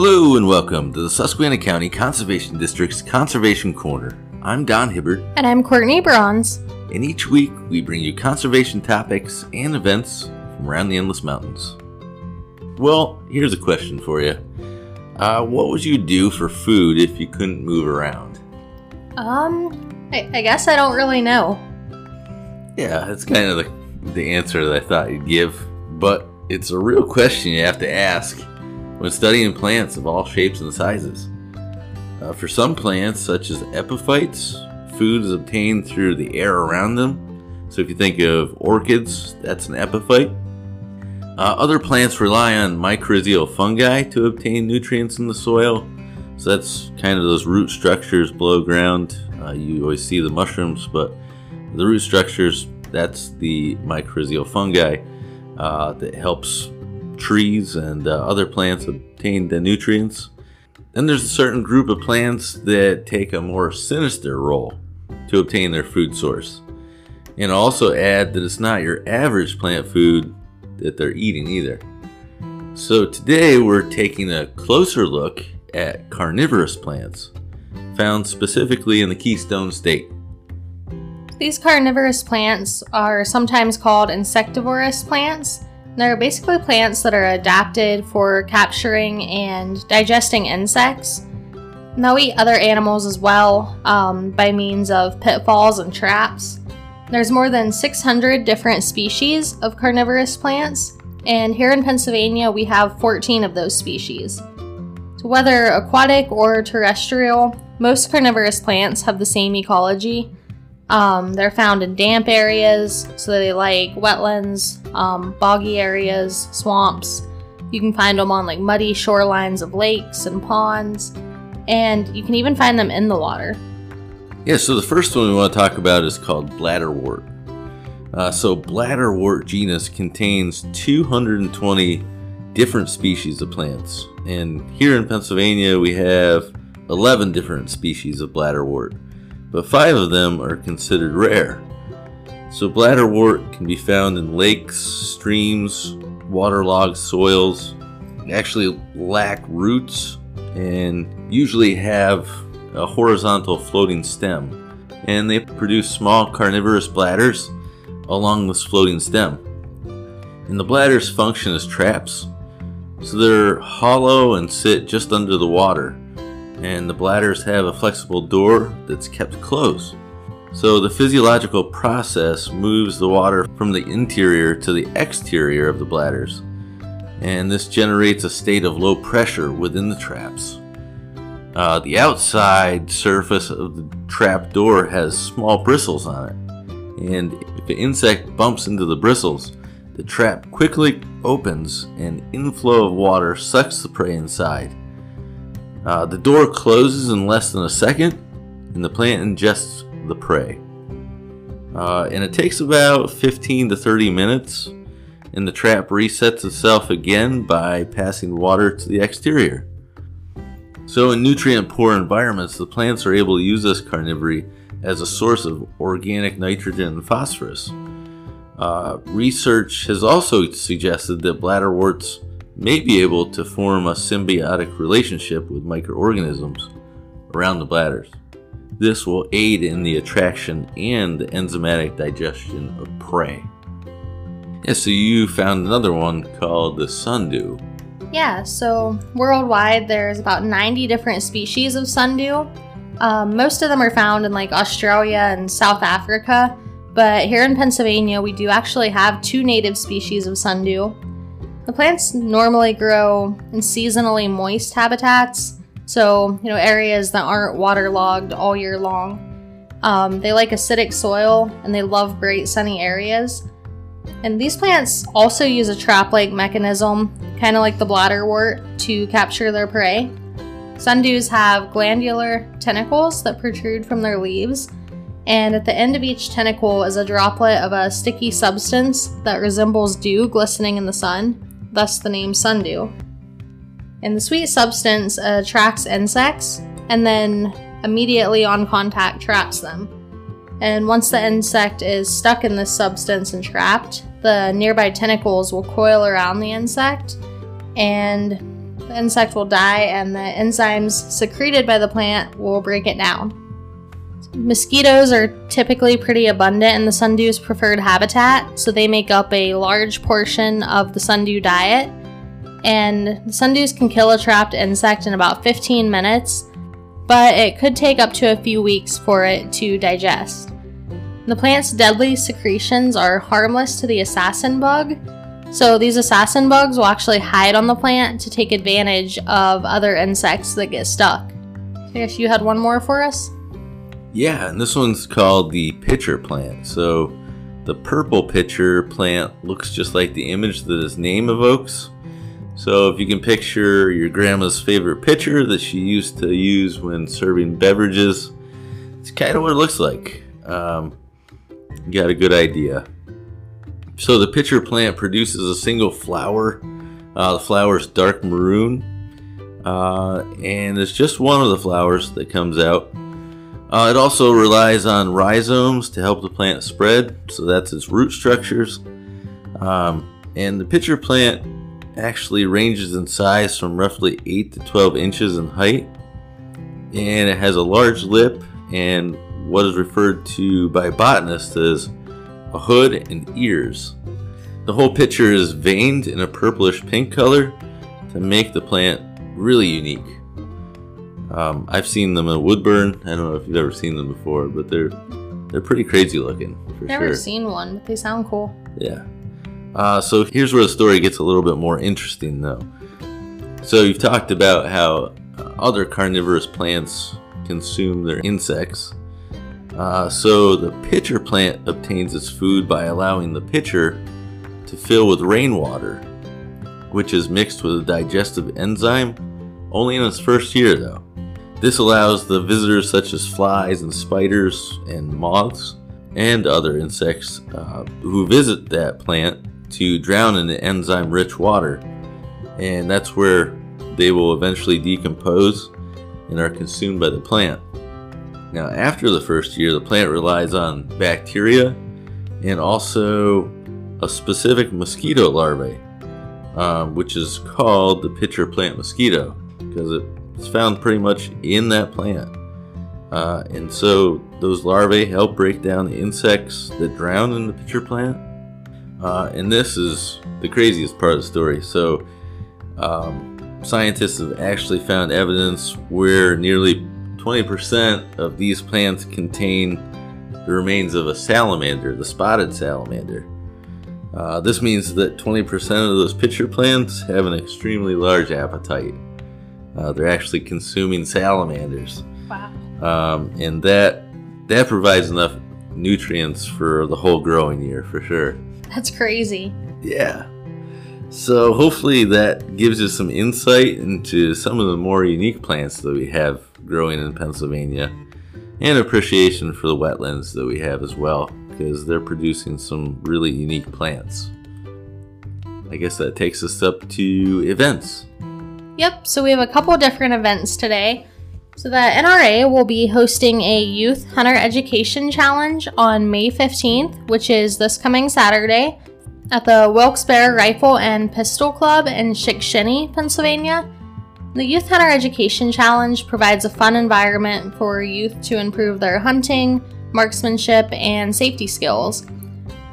Hello and welcome to the Susquehanna County Conservation District's Conservation Corner. I'm Don Hibbert, And I'm Courtney Bronze. and each week we bring you conservation topics and events from around the Endless Mountains. Well, here's a question for you. Uh, what would you do for food if you couldn't move around? Um, I, I guess I don't really know. Yeah, that's kind of the, the answer that I thought you'd give, but it's a real question you have to ask when studying plants of all shapes and sizes. Uh, for some plants, such as epiphytes, food is obtained through the air around them. So if you think of orchids, that's an epiphyte. Uh, other plants rely on mycorrhizal fungi to obtain nutrients in the soil. So that's kind of those root structures below ground. Uh, you always see the mushrooms, but the root structures, that's the mycorrhizal fungi uh, that helps trees and uh, other plants obtain the nutrients. Then there's a certain group of plants that take a more sinister role to obtain their food source. And also add that it's not your average plant food that they're eating either. So today we're taking a closer look at carnivorous plants found specifically in the Keystone State. These carnivorous plants are sometimes called insectivorous plants. They're basically plants that are adapted for capturing and digesting insects. And they'll eat other animals as well um, by means of pitfalls and traps. There's more than 600 different species of carnivorous plants, and here in Pennsylvania we have 14 of those species. So, whether aquatic or terrestrial, most carnivorous plants have the same ecology. Um, they're found in damp areas, so they like wetlands, um, boggy areas, swamps. You can find them on like muddy shorelines of lakes and ponds, and you can even find them in the water. Yeah, so the first one we want to talk about is called bladderwort. Uh, so, bladderwort genus contains 220 different species of plants, and here in Pennsylvania we have 11 different species of bladderwort, but five of them are considered rare. So, bladderwort can be found in lakes, streams, waterlogged soils, actually lack roots, and usually have a horizontal floating stem, and they produce small carnivorous bladders along this floating stem. And the bladders function as traps, so they're hollow and sit just under the water, and the bladders have a flexible door that's kept closed. So the physiological process moves the water from the interior to the exterior of the bladders, and this generates a state of low pressure within the traps. Uh, the outside surface of the trap door has small bristles on it, and if the insect bumps into the bristles, the trap quickly opens and inflow of water sucks the prey inside. Uh, the door closes in less than a second, and the plant ingests the prey. Uh, and it takes about 15 to 30 minutes, and the trap resets itself again by passing water to the exterior. So, in nutrient poor environments, the plants are able to use this carnivory as a source of organic nitrogen and phosphorus. Uh, research has also suggested that bladderworts may be able to form a symbiotic relationship with microorganisms around the bladders. This will aid in the attraction and the enzymatic digestion of prey. Yeah, so you found another one called the sundew. Yeah, so worldwide there's about 90 different species of sundew. Um, most of them are found in like Australia and South Africa, but here in Pennsylvania we do actually have two native species of sundew. The plants normally grow in seasonally moist habitats, so you know areas that aren't waterlogged all year long. Um, they like acidic soil and they love bright sunny areas. And these plants also use a trap-like mechanism, kind of like the bladderwort, to capture their prey. Sundews have glandular tentacles that protrude from their leaves, and at the end of each tentacle is a droplet of a sticky substance that resembles dew glistening in the sun, thus the name sundew. And the sweet substance attracts insects and then immediately on contact traps them. And once the insect is stuck in this substance and trapped, the nearby tentacles will coil around the insect and the insect will die and the enzymes secreted by the plant will break it down. Mosquitoes are typically pretty abundant in the sundew's preferred habitat, so they make up a large portion of the sundew diet. And sundews can kill a trapped insect in about 15 minutes, but it could take up to a few weeks for it to digest. The plant's deadly secretions are harmless to the assassin bug, so these assassin bugs will actually hide on the plant to take advantage of other insects that get stuck. I guess you had one more for us? Yeah, and this one's called the pitcher plant. So the purple pitcher plant looks just like the image that its name evokes. So if you can picture your grandma's favorite pitcher that she used to use when serving beverages, it's kind of what it looks like. Um, you got a good idea. So the pitcher plant produces a single flower. Uh, the flower is dark maroon, uh, and it's just one of the flowers that comes out. Uh, it also relies on rhizomes to help the plant spread, so that's its root structures. Um, and the pitcher plant actually ranges in size from roughly 8 to 12 inches in height, and it has a large lip and what is referred to by botanists as a hood and ears. The whole pitcher is veined in a purplish pink color to make the plant really unique. Um, I've seen them in Woodbourne. I don't know if you've ever seen them before, but they're they're pretty crazy looking for Never sure. seen one, but they sound cool. Yeah. Uh, so here's where the story gets a little bit more interesting, though. So you've talked about how uh, other carnivorous plants consume their insects. Uh, so the pitcher plant obtains its food by allowing the pitcher to fill with rainwater, which is mixed with a digestive enzyme only in its first year, though. This allows the visitors, such as flies and spiders and moths and other insects uh, who visit that plant, to drown in the enzyme rich water. And that's where they will eventually decompose and are consumed by the plant. Now, after the first year, the plant relies on bacteria and also a specific mosquito larvae, um, which is called the pitcher plant mosquito because it's found pretty much in that plant. Uh, and so those larvae help break down the insects that drown in the pitcher plant. Uh, and this is the craziest part of the story. So, um, scientists have actually found evidence where nearly 20% of these plants contain the remains of a salamander, the spotted salamander. Uh, this means that 20% of those pitcher plants have an extremely large appetite. Uh, they're actually consuming salamanders, Wow. um, and that that provides enough nutrients for the whole growing year for sure. That's crazy. Yeah. So hopefully that gives you some insight into some of the more unique plants that we have growing in Pennsylvania and appreciation for the wetlands that we have as well because they're producing some really unique plants. I guess that takes us up to events. Yep, so we have a couple different events today. So the NRA will be hosting a Youth Hunter Education Challenge on May 15th, which is this coming Saturday, at the Wilkes-Barre Rifle and Pistol Club in Chickasha, Pennsylvania. The Youth Hunter Education Challenge provides a fun environment for youth to improve their hunting, marksmanship, and safety skills.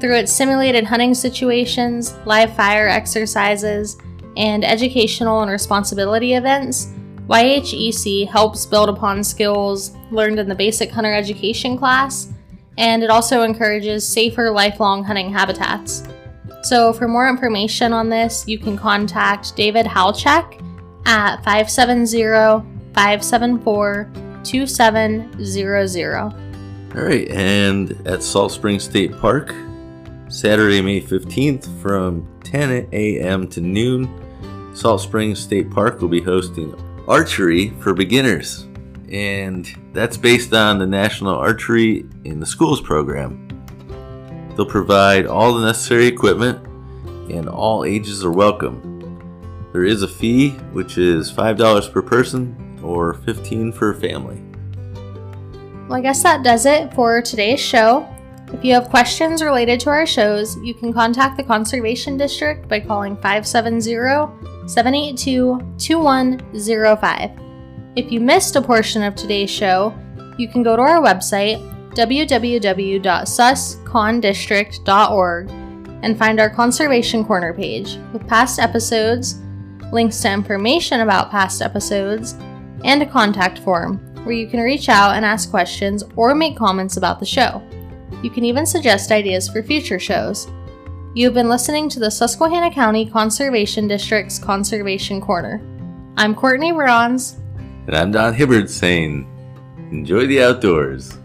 Through its simulated hunting situations, live fire exercises, and educational and responsibility events, YHEC helps build upon skills learned in the basic hunter education class, and it also encourages safer lifelong hunting habitats. So, for more information on this, you can contact David Halchek at 570 574 2700. All right, and at Salt Spring State Park, Saturday, May 15th from 10 a.m. to noon, Salt Springs State Park will be hosting archery for beginners. And that's based on the National Archery in the Schools program. They'll provide all the necessary equipment, and all ages are welcome. There is a fee, which is $5 per person or 15 for a family. Well, I guess that does it for today's show. If you have questions related to our shows, you can contact the Conservation District by calling 570 782 2105. If you missed a portion of today's show, you can go to our website, www.suscondistrict.org, and find our Conservation Corner page with past episodes, links to information about past episodes, and a contact form where you can reach out and ask questions or make comments about the show. You can even suggest ideas for future shows. You have been listening to the Susquehanna County Conservation District's Conservation Corner. I'm Courtney Bronze. And I'm Don Hibbard saying, enjoy the outdoors.